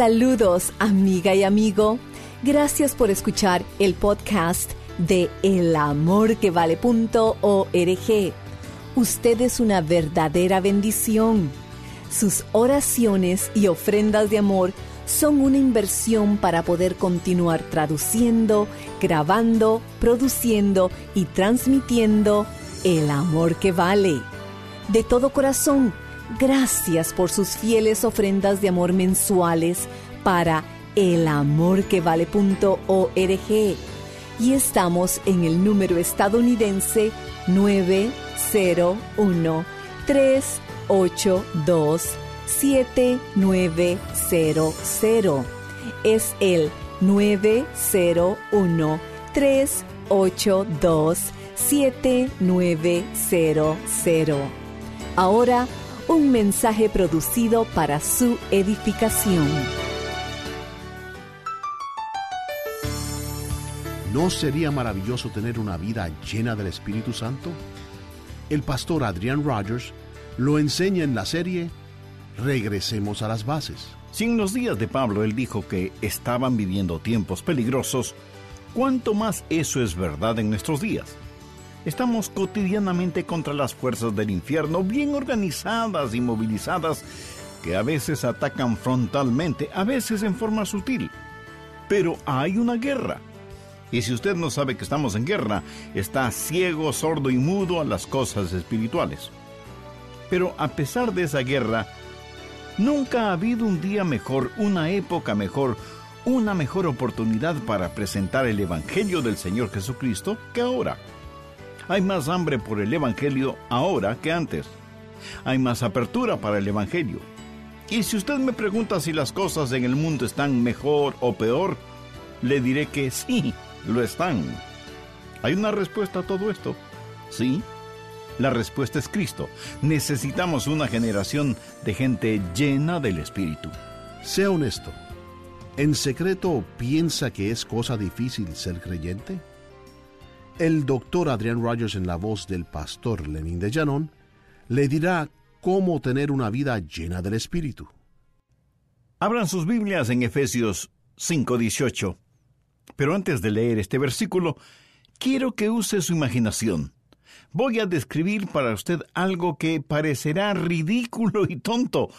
Saludos, amiga y amigo. Gracias por escuchar el podcast de elamorquevale.org. Usted es una verdadera bendición. Sus oraciones y ofrendas de amor son una inversión para poder continuar traduciendo, grabando, produciendo y transmitiendo el amor que vale. De todo corazón, gracias por sus fieles ofrendas de amor mensuales para elamorquevale.org. Y estamos en el número estadounidense 901 382 7900. Es el 901 382 7900. Ahora, un mensaje producido para su edificación. ¿No sería maravilloso tener una vida llena del Espíritu Santo? El pastor Adrian Rogers lo enseña en la serie Regresemos a las bases. Si en los días de Pablo él dijo que estaban viviendo tiempos peligrosos, ¿cuánto más eso es verdad en nuestros días? Estamos cotidianamente contra las fuerzas del infierno, bien organizadas y movilizadas, que a veces atacan frontalmente, a veces en forma sutil. Pero hay una guerra. Y si usted no sabe que estamos en guerra, está ciego, sordo y mudo a las cosas espirituales. Pero a pesar de esa guerra, nunca ha habido un día mejor, una época mejor, una mejor oportunidad para presentar el Evangelio del Señor Jesucristo que ahora. Hay más hambre por el Evangelio ahora que antes. Hay más apertura para el Evangelio. Y si usted me pregunta si las cosas en el mundo están mejor o peor, le diré que sí, lo están. ¿Hay una respuesta a todo esto? Sí. La respuesta es Cristo. Necesitamos una generación de gente llena del Espíritu. Sea honesto. ¿En secreto piensa que es cosa difícil ser creyente? El doctor Adrian Rogers en la voz del pastor Lenin de Llanón le dirá cómo tener una vida llena del Espíritu. Abran sus Biblias en Efesios 5:18. Pero antes de leer este versículo, quiero que use su imaginación. Voy a describir para usted algo que parecerá ridículo y tonto.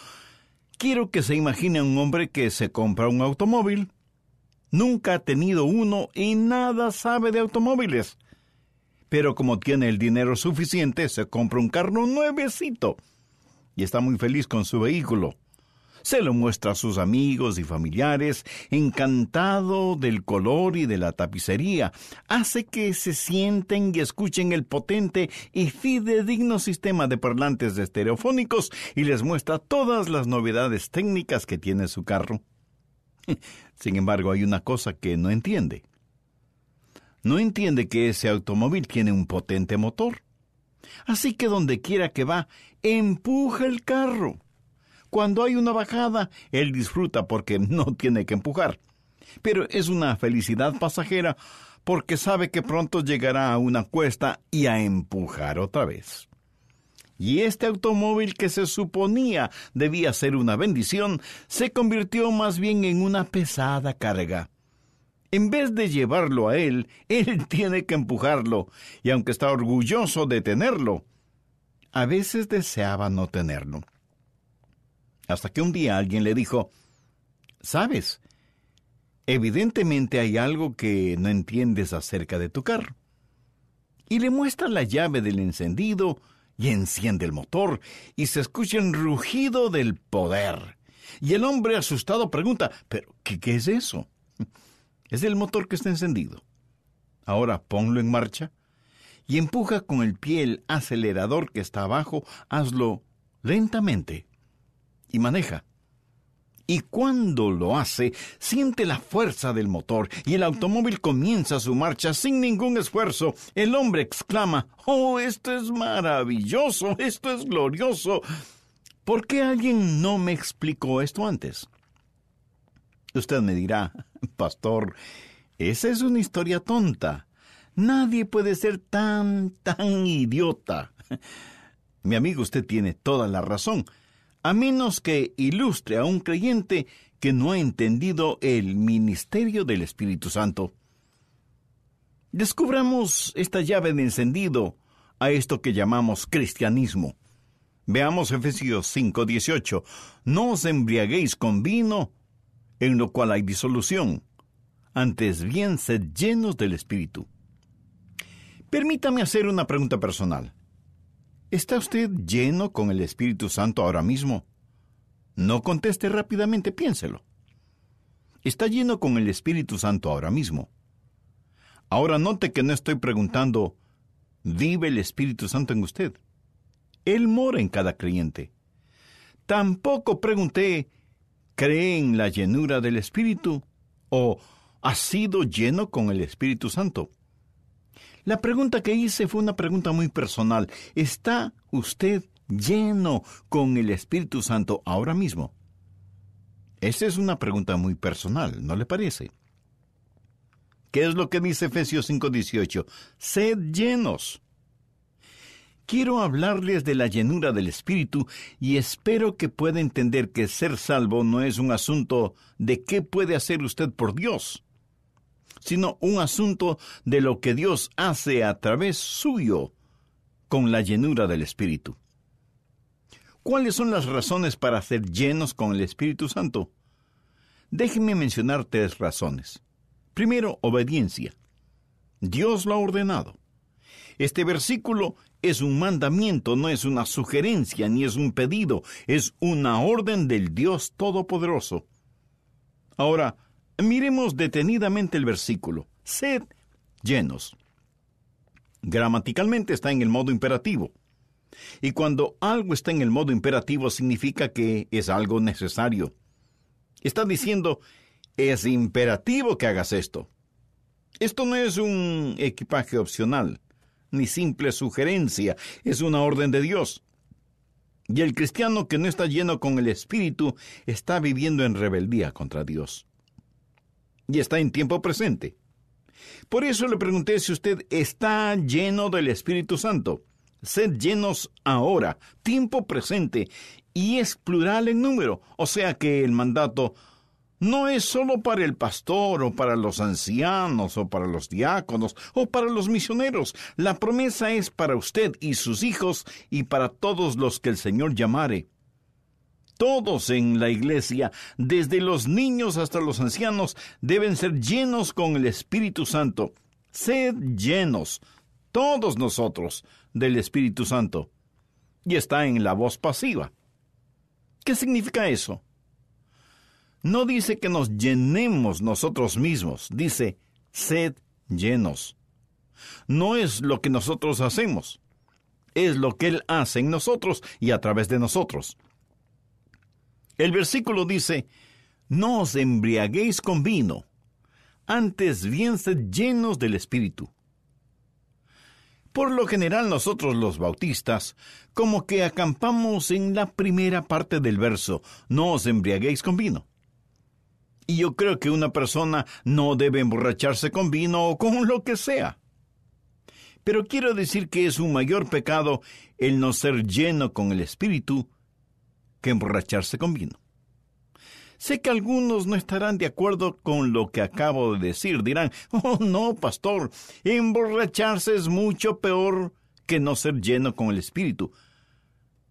Quiero que se imagine a un hombre que se compra un automóvil. Nunca ha tenido uno y nada sabe de automóviles. Pero como tiene el dinero suficiente, se compra un carro nuevecito. Y está muy feliz con su vehículo se lo muestra a sus amigos y familiares, encantado del color y de la tapicería, hace que se sienten y escuchen el potente y fidedigno sistema de parlantes estereofónicos y les muestra todas las novedades técnicas que tiene su carro. Sin embargo, hay una cosa que no entiende. No entiende que ese automóvil tiene un potente motor. Así que donde quiera que va, empuja el carro. Cuando hay una bajada, él disfruta porque no tiene que empujar. Pero es una felicidad pasajera porque sabe que pronto llegará a una cuesta y a empujar otra vez. Y este automóvil que se suponía debía ser una bendición, se convirtió más bien en una pesada carga. En vez de llevarlo a él, él tiene que empujarlo, y aunque está orgulloso de tenerlo, a veces deseaba no tenerlo. Hasta que un día alguien le dijo, ¿sabes? Evidentemente hay algo que no entiendes acerca de tu carro. Y le muestra la llave del encendido y enciende el motor y se escucha el rugido del poder. Y el hombre asustado pregunta, ¿pero qué, es eso? Es el motor que está encendido. Ahora ponlo en marcha y empuja con el pie el acelerador que está abajo, hazlo lentamente y maneja. Y cuando lo hace, siente la fuerza del motor y el automóvil comienza su marcha sin ningún esfuerzo. El hombre exclama, Oh, esto es maravilloso, esto es glorioso. ¿Por qué alguien no me explicó esto antes? Usted me dirá, Pastor, esa es una historia tonta. Nadie puede ser tan, tan idiota. Mi amigo, usted tiene toda la razón, a menos que ilustre a un creyente que no ha entendido el ministerio del Espíritu Santo. Descubramos esta llave de encendido a esto que llamamos cristianismo. Veamos Efesios 5:18. No os embriaguéis con vino, en lo cual hay disolución. Antes bien, sed llenos del Espíritu. Permítame hacer una pregunta personal. ¿Está usted lleno con el Espíritu Santo ahora mismo? No conteste rápidamente, piénselo. Está lleno con el Espíritu Santo ahora mismo. Ahora note que no estoy preguntando, ¿vive el Espíritu Santo en usted? Él mora en cada creyente. Tampoco pregunté, ¿cree en la llenura del Espíritu? ¿O ha sido lleno con el Espíritu Santo? La pregunta que hice fue una pregunta muy personal. ¿Está usted lleno con el Espíritu Santo ahora mismo? Esa es una pregunta muy personal, ¿no le parece? ¿Qué es lo que dice Efesios 5:18? Sed llenos. Quiero hablarles de la llenura del Espíritu y espero que pueda entender que ser salvo no es un asunto de qué puede hacer usted por Dios sino un asunto de lo que Dios hace a través suyo con la llenura del Espíritu. ¿Cuáles son las razones para ser llenos con el Espíritu Santo? Déjenme mencionar tres razones. Primero, obediencia. Dios lo ha ordenado. Este versículo es un mandamiento, no es una sugerencia ni es un pedido, es una orden del Dios Todopoderoso. Ahora, Miremos detenidamente el versículo. Sed llenos. Gramaticalmente está en el modo imperativo. Y cuando algo está en el modo imperativo significa que es algo necesario. Está diciendo, es imperativo que hagas esto. Esto no es un equipaje opcional, ni simple sugerencia, es una orden de Dios. Y el cristiano que no está lleno con el Espíritu está viviendo en rebeldía contra Dios y está en tiempo presente. Por eso le pregunté si usted está lleno del Espíritu Santo. Sed llenos ahora, tiempo presente, y es plural en número, o sea que el mandato no es solo para el pastor o para los ancianos o para los diáconos o para los misioneros. La promesa es para usted y sus hijos y para todos los que el Señor llamare. Todos en la iglesia, desde los niños hasta los ancianos, deben ser llenos con el Espíritu Santo. Sed llenos, todos nosotros, del Espíritu Santo. Y está en la voz pasiva. ¿Qué significa eso? No dice que nos llenemos nosotros mismos, dice, sed llenos. No es lo que nosotros hacemos, es lo que Él hace en nosotros y a través de nosotros. El versículo dice, no os embriaguéis con vino, antes bien sed llenos del Espíritu. Por lo general nosotros los bautistas, como que acampamos en la primera parte del verso, no os embriaguéis con vino. Y yo creo que una persona no debe emborracharse con vino o con lo que sea. Pero quiero decir que es un mayor pecado el no ser lleno con el Espíritu que emborracharse con vino. Sé que algunos no estarán de acuerdo con lo que acabo de decir. Dirán, oh no, pastor, emborracharse es mucho peor que no ser lleno con el Espíritu.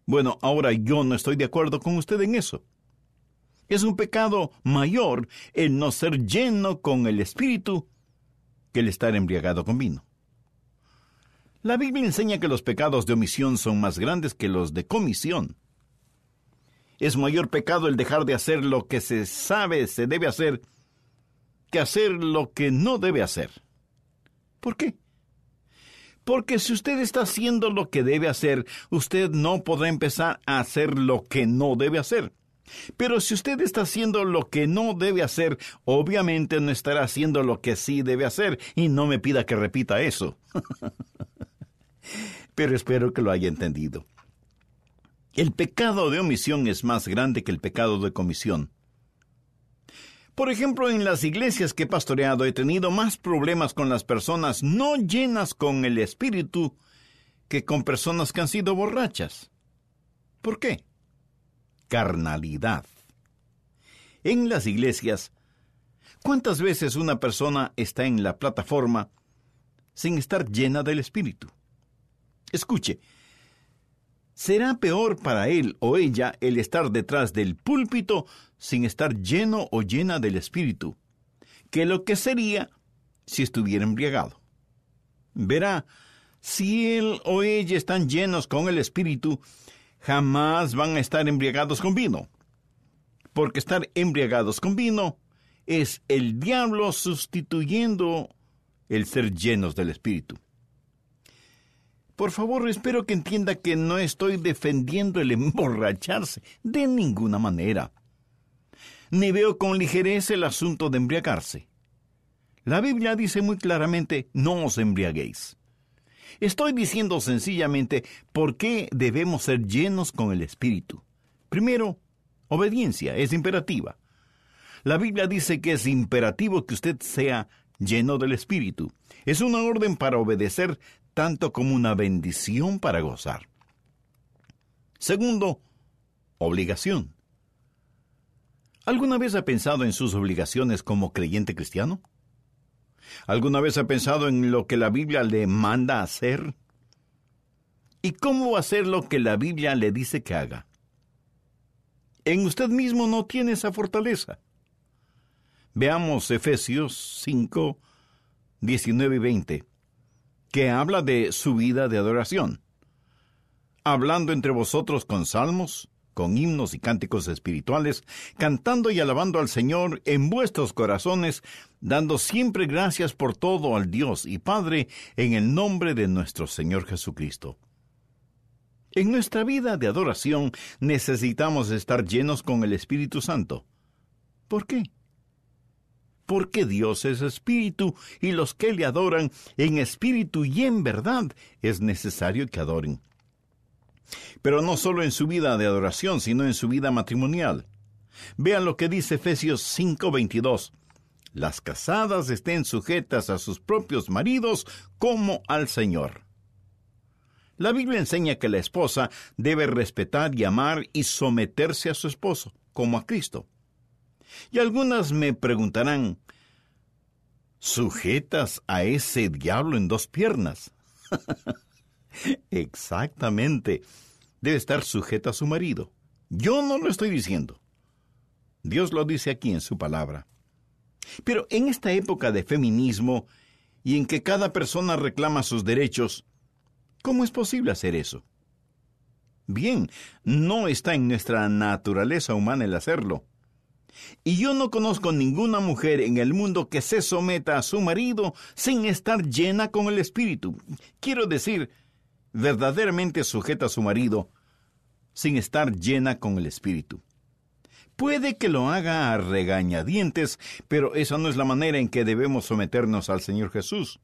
Bueno, ahora yo no estoy de acuerdo con usted en eso. Es un pecado mayor el no ser lleno con el Espíritu que el estar embriagado con vino. La Biblia enseña que los pecados de omisión son más grandes que los de comisión. Es mayor pecado el dejar de hacer lo que se sabe se debe hacer que hacer lo que no debe hacer. ¿Por qué? Porque si usted está haciendo lo que debe hacer, usted no podrá empezar a hacer lo que no debe hacer. Pero si usted está haciendo lo que no debe hacer, obviamente no estará haciendo lo que sí debe hacer, y no me pida que repita eso. Pero espero que lo haya entendido. El pecado de omisión es más grande que el pecado de comisión. Por ejemplo, en las iglesias que he pastoreado he tenido más problemas con las personas no llenas con el Espíritu que con personas que han sido borrachas. ¿Por qué? Carnalidad. En las iglesias, ¿cuántas veces una persona está en la plataforma sin estar llena del Espíritu? Escuche, será peor para él o ella el estar detrás del púlpito sin estar lleno o llena del Espíritu, que lo que sería si estuviera embriagado. Verá, si él o ella están llenos con el Espíritu, jamás van a estar embriagados con vino. Porque estar embriagados con vino es el diablo sustituyendo el ser llenos del Espíritu. Por favor, espero que entienda que no estoy defendiendo el emborracharse de ninguna manera ni veo con ligereza el asunto de embriagarse. La Biblia dice muy claramente, no os embriaguéis. Estoy diciendo sencillamente por qué debemos ser llenos con el Espíritu. Primero, obediencia es imperativa. La Biblia dice que es imperativo que usted sea lleno del Espíritu. Es una orden para obedecer tanto como una bendición para gozar. Segundo, obligación. ¿Alguna vez ha pensado en sus obligaciones como creyente cristiano? ¿Alguna vez ha pensado en lo que la Biblia le manda hacer? ¿Y cómo hacer lo que la Biblia le dice que haga? En usted mismo no tiene esa fortaleza. Veamos Efesios 5, 19 y 20, que habla de su vida de adoración. Hablando entre vosotros con salmos, con himnos y cánticos espirituales, cantando y alabando al Señor en vuestros corazones, dando siempre gracias por todo al Dios y Padre en el nombre de nuestro Señor Jesucristo. En nuestra vida de adoración necesitamos estar llenos con el Espíritu Santo. ¿Por qué? Porque Dios es espíritu y los que le adoran en espíritu y en verdad es necesario que adoren pero no solo en su vida de adoración, sino en su vida matrimonial. Vean lo que dice Efesios 5:22. Las casadas estén sujetas a sus propios maridos como al Señor. La Biblia enseña que la esposa debe respetar y amar y someterse a su esposo, como a Cristo. Y algunas me preguntarán, ¿sujetas a ese diablo en dos piernas? Exactamente. Debe estar sujeta a su marido. Yo no lo estoy diciendo. Dios lo dice aquí en su palabra. Pero en esta época de feminismo y en que cada persona reclama sus derechos, ¿cómo es posible hacer eso? Bien, no está en nuestra naturaleza humana el hacerlo. Y yo no conozco ninguna mujer en el mundo que se someta a su marido sin estar llena con el Espíritu. Quiero decir, verdaderamente sujeta a su marido, sin estar llena con el Espíritu. Puede que lo haga a regañadientes, pero esa no es la manera en que debemos someternos al Señor Jesús.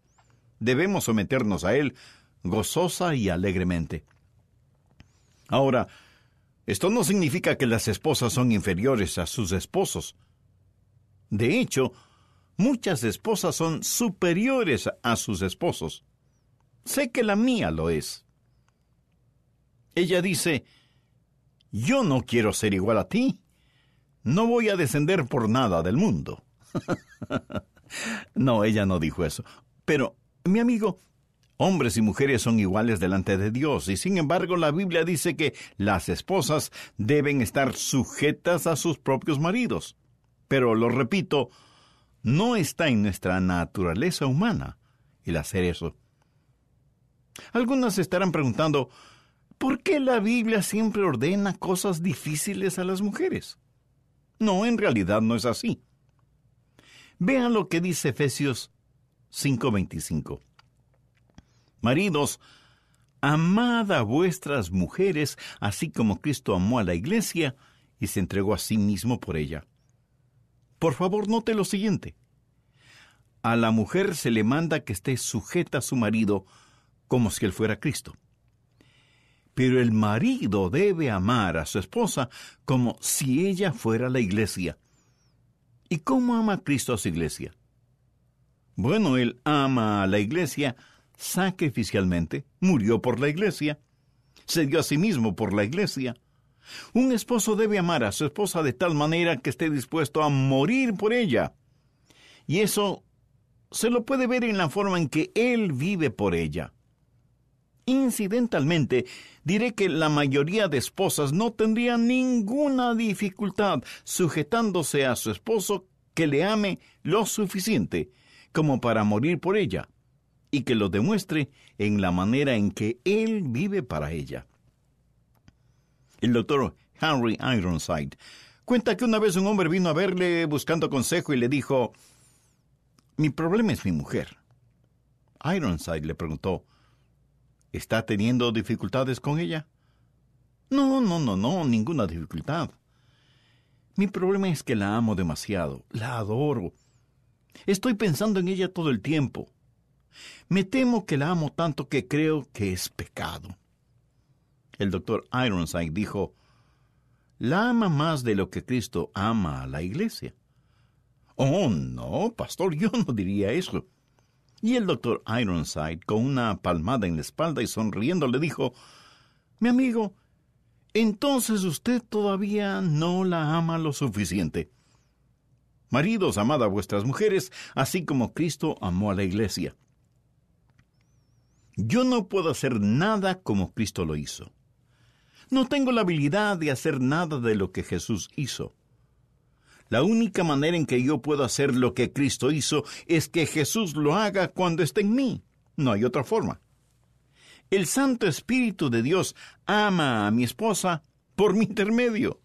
Debemos someternos a Él gozosa y alegremente. Ahora, esto no significa que las esposas son inferiores a sus esposos. De hecho, muchas esposas son superiores a sus esposos. Sé que la mía lo es. Ella dice, yo no quiero ser igual a ti. No voy a descender por nada del mundo. no, ella no dijo eso. Pero, mi amigo, Hombres y mujeres son iguales delante de Dios y sin embargo la Biblia dice que las esposas deben estar sujetas a sus propios maridos. Pero lo repito, no está en nuestra naturaleza humana el hacer eso. Algunas estarán preguntando, ¿por qué la Biblia siempre ordena cosas difíciles a las mujeres? No, en realidad no es así. Vean lo que dice Efesios 5:25. Maridos, amad a vuestras mujeres, así como Cristo amó a la iglesia y se entregó a sí mismo por ella. Por favor, note lo siguiente. A la mujer se le manda que esté sujeta a su marido como si él fuera Cristo. Pero el marido debe amar a su esposa como si ella fuera la iglesia. ¿Y cómo ama Cristo a su iglesia? Bueno, él ama a la iglesia sacrificialmente, murió por la iglesia, se dio a sí mismo por la iglesia. Un esposo debe amar a su esposa de tal manera que esté dispuesto a morir por ella. Y eso se lo puede ver en la forma en que él vive por ella. Incidentalmente, diré que la mayoría de esposas no tendrían ninguna dificultad sujetándose a su esposo que le ame lo suficiente como para morir por ella y que lo demuestre en la manera en que él vive para ella. El doctor Henry Ironside cuenta que una vez un hombre vino a verle buscando consejo y le dijo, Mi problema es mi mujer. Ironside le preguntó, ¿Está teniendo dificultades con ella? No, no, no, no, ninguna dificultad. Mi problema es que la amo demasiado, la adoro. Estoy pensando en ella todo el tiempo. Me temo que la amo tanto que creo que es pecado. El doctor Ironside dijo, la ama más de lo que Cristo ama a la iglesia. Oh, no, pastor, yo no diría eso. Y el doctor Ironside, con una palmada en la espalda y sonriendo, le dijo, Mi amigo, entonces usted todavía no la ama lo suficiente. Maridos, amad a vuestras mujeres, así como Cristo amó a la iglesia. Yo no puedo hacer nada como Cristo lo hizo. No tengo la habilidad de hacer nada de lo que Jesús hizo. La única manera en que yo puedo hacer lo que Cristo hizo es que Jesús lo haga cuando esté en mí. No hay otra forma. El Santo Espíritu de Dios ama a mi esposa por mi intermedio.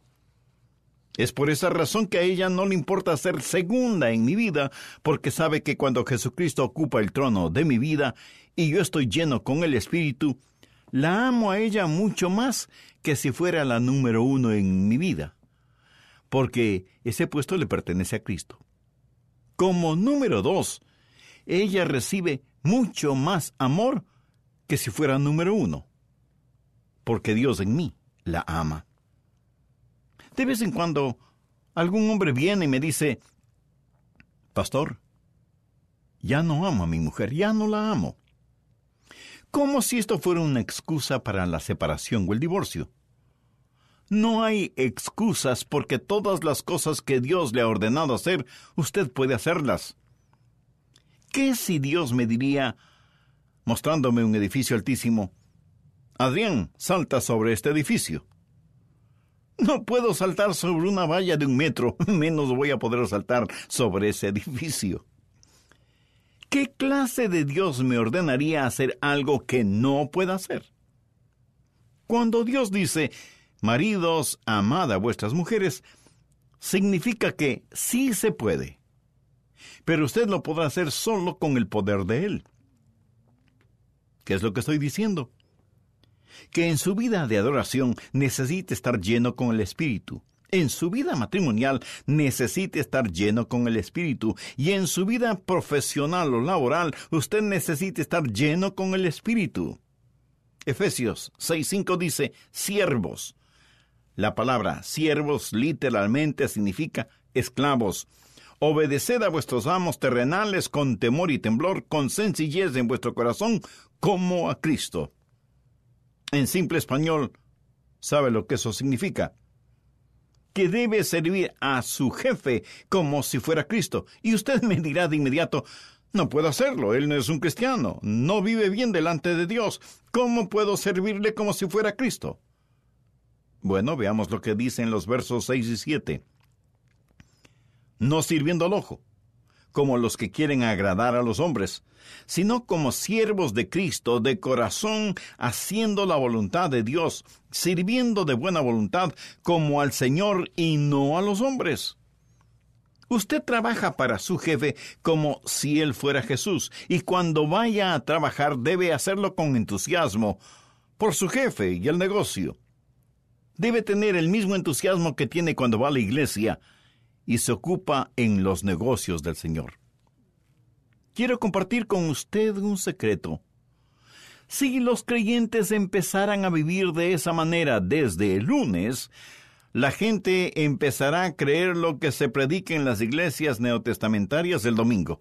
Es por esa razón que a ella no le importa ser segunda en mi vida, porque sabe que cuando Jesucristo ocupa el trono de mi vida y yo estoy lleno con el Espíritu, la amo a ella mucho más que si fuera la número uno en mi vida porque ese puesto le pertenece a Cristo. Como número dos, ella recibe mucho más amor que si fuera número uno, porque Dios en mí la ama. De vez en cuando, algún hombre viene y me dice, Pastor, ya no amo a mi mujer, ya no la amo. Como si esto fuera una excusa para la separación o el divorcio. No hay excusas porque todas las cosas que Dios le ha ordenado hacer, usted puede hacerlas. ¿Qué si Dios me diría, mostrándome un edificio altísimo, Adrián, salta sobre este edificio? No puedo saltar sobre una valla de un metro, menos voy a poder saltar sobre ese edificio. ¿Qué clase de Dios me ordenaría hacer algo que no pueda hacer? Cuando Dios dice, Maridos, amad a vuestras mujeres, significa que sí se puede. Pero usted lo podrá hacer solo con el poder de Él. ¿Qué es lo que estoy diciendo? Que en su vida de adoración necesite estar lleno con el Espíritu. En su vida matrimonial necesite estar lleno con el Espíritu. Y en su vida profesional o laboral usted necesite estar lleno con el Espíritu. Efesios 6.5 dice, siervos, la palabra siervos literalmente significa esclavos. Obedeced a vuestros amos terrenales con temor y temblor, con sencillez en vuestro corazón, como a Cristo. En simple español, ¿sabe lo que eso significa? Que debe servir a su jefe como si fuera Cristo. Y usted me dirá de inmediato, No puedo hacerlo, él no es un cristiano, no vive bien delante de Dios. ¿Cómo puedo servirle como si fuera Cristo? Bueno, veamos lo que dicen los versos 6 y 7. No sirviendo al ojo, como los que quieren agradar a los hombres, sino como siervos de Cristo, de corazón, haciendo la voluntad de Dios, sirviendo de buena voluntad como al Señor y no a los hombres. Usted trabaja para su jefe como si él fuera Jesús, y cuando vaya a trabajar debe hacerlo con entusiasmo, por su jefe y el negocio. Debe tener el mismo entusiasmo que tiene cuando va a la iglesia y se ocupa en los negocios del Señor. Quiero compartir con usted un secreto. Si los creyentes empezaran a vivir de esa manera desde el lunes, la gente empezará a creer lo que se predica en las iglesias neotestamentarias el domingo.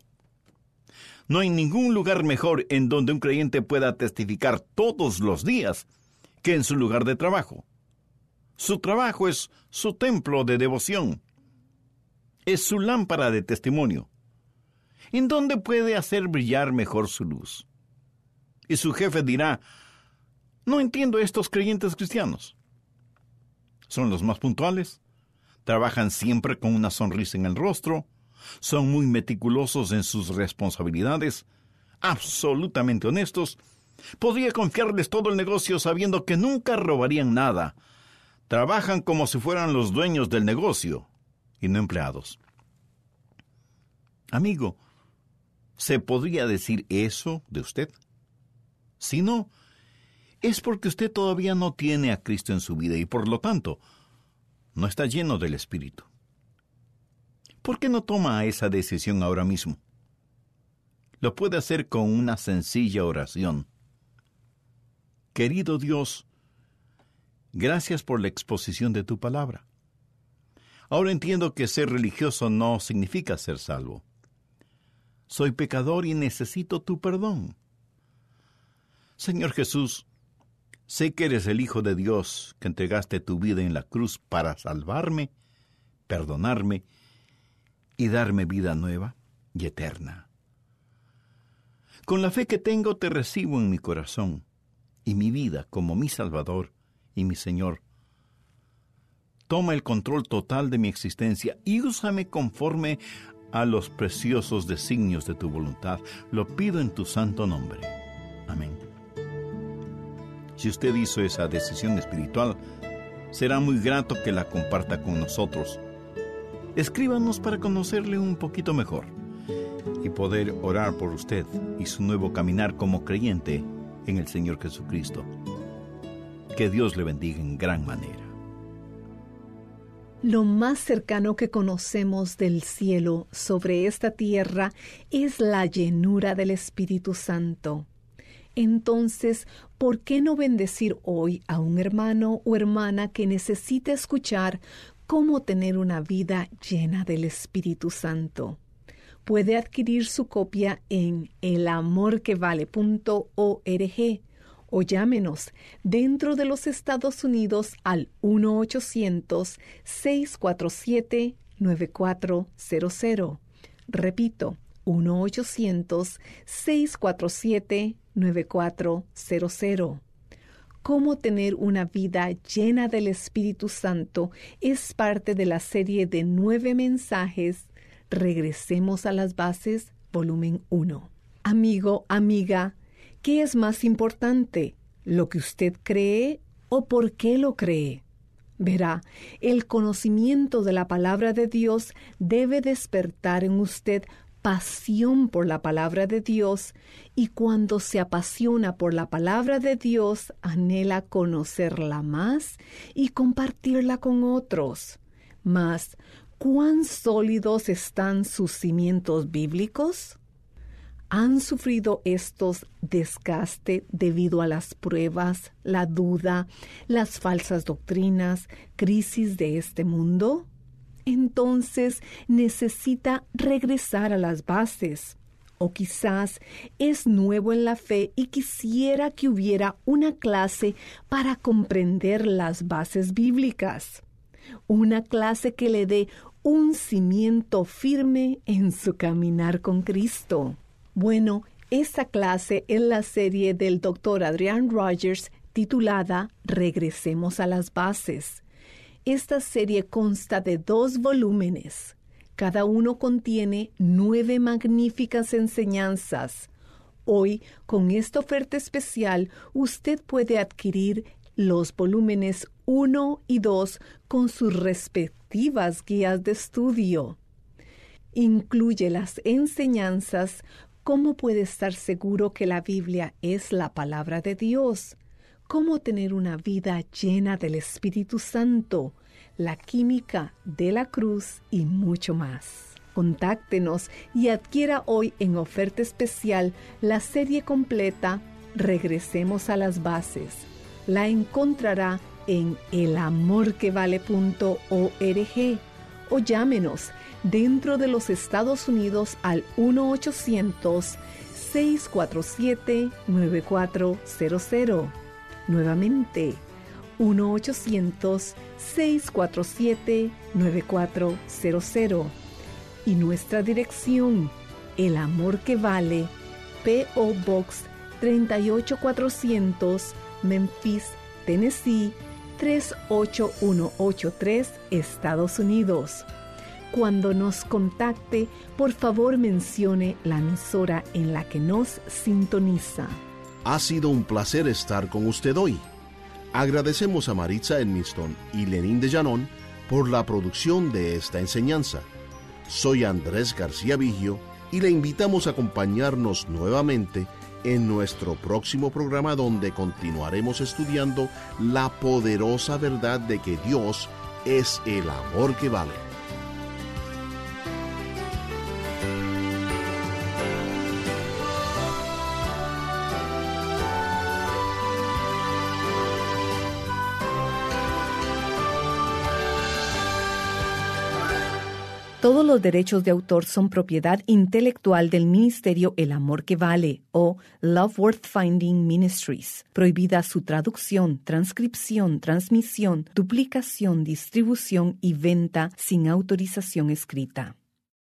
No hay ningún lugar mejor en donde un creyente pueda testificar todos los días que en su lugar de trabajo. Su trabajo es su templo de devoción. Es su lámpara de testimonio. ¿En dónde puede hacer brillar mejor su luz? Y su jefe dirá, no entiendo a estos creyentes cristianos. Son los más puntuales, trabajan siempre con una sonrisa en el rostro, son muy meticulosos en sus responsabilidades, absolutamente honestos. Podría confiarles todo el negocio sabiendo que nunca robarían nada. Trabajan como si fueran los dueños del negocio y no empleados. Amigo, ¿Se podría decir eso de usted? Si no, es porque usted todavía no tiene a Cristo en su vida y por lo tanto no está lleno del Espíritu. ¿Por qué no toma esa decisión ahora mismo? Lo puede hacer con una sencilla oración. Querido Dios, gracias por la exposición de tu palabra. Ahora entiendo que ser religioso no significa ser salvo soy pecador y necesito tu perdón. Señor Jesús, sé que eres el Hijo de Dios, que entregaste tu vida en la cruz para salvarme, perdonarme y darme vida nueva y eterna. Con la fe que tengo te recibo en mi corazón y mi vida como mi Salvador y mi Señor. Toma el control total de mi existencia y úsame conforme a los preciosos designios de tu voluntad. Lo pido en tu santo nombre. Amén. Si usted hizo esa decisión espiritual, será muy grato que la comparta con nosotros. Escríbanos para conocerle un poquito mejor y poder orar por usted y su nuevo caminar como creyente en el Señor Jesucristo. Que Dios le bendiga en gran manera. Lo más cercano que conocemos del cielo sobre esta tierra es la llenura del Espíritu Santo. Entonces, ¿por qué no bendecir hoy a un hermano o hermana que necesita escuchar cómo tener una vida llena del Espíritu Santo? Puede adquirir su copia en elamorquevale.org o llámenos dentro de los Estados Unidos al 1-800-647-9400. Repito, 1-800-647-9400. Cómo tener una vida llena del Espíritu Santo es parte de la serie de nueve mensajes Regresemos a las bases, volumen 1. Amigo, amiga, ¿Qué es más importante? ¿Lo que usted cree o por qué lo cree? Verá, el conocimiento de la palabra de Dios debe despertar en usted pasión por la palabra de Dios y cuando se apasiona por la palabra de Dios anhela conocerla más y compartirla con otros. Mas, ¿cuán sólidos están sus cimientos bíblicos? Han sufrido estos desgaste debido a las pruebas, la duda, las falsas doctrinas, crisis de este mundo? Entonces necesita regresar a las bases. O quizás es nuevo en la fe y quisiera que hubiera una clase para comprender las bases bíblicas. Una clase que le dé un cimiento firme en su caminar con Cristo. Bueno, esta clase es la serie del Dr. Adrian Rogers titulada Regresemos a las bases. Esta serie consta de dos volúmenes. Cada uno contiene nueve magníficas enseñanzas. Hoy, con esta oferta especial, usted puede adquirir los volúmenes 1 y 2 con sus respectivas guías de estudio. Incluye las enseñanzas ¿Cómo puede estar seguro que la Biblia es la palabra de Dios? ¿Cómo tener una vida llena del Espíritu Santo? La química de la cruz y mucho más. Contáctenos y adquiera hoy en oferta especial la serie completa Regresemos a las bases. La encontrará en elamorquevale.org o llámenos dentro de los Estados Unidos al 1-800-647-9400. Nuevamente, 1-800-647-9400. Y nuestra dirección, El Amor que Vale, P.O. Box 38400, Memphis, Tennessee 38183, Estados Unidos. Cuando nos contacte, por favor mencione la emisora en la que nos sintoniza. Ha sido un placer estar con usted hoy. Agradecemos a Maritza Edmiston y Lenín de Llanón por la producción de esta enseñanza. Soy Andrés García Vigio y le invitamos a acompañarnos nuevamente en nuestro próximo programa donde continuaremos estudiando la poderosa verdad de que Dios es el amor que vale. Todos los derechos de autor son propiedad intelectual del Ministerio El Amor que Vale o Love Worth Finding Ministries. Prohibida su traducción, transcripción, transmisión, duplicación, distribución y venta sin autorización escrita.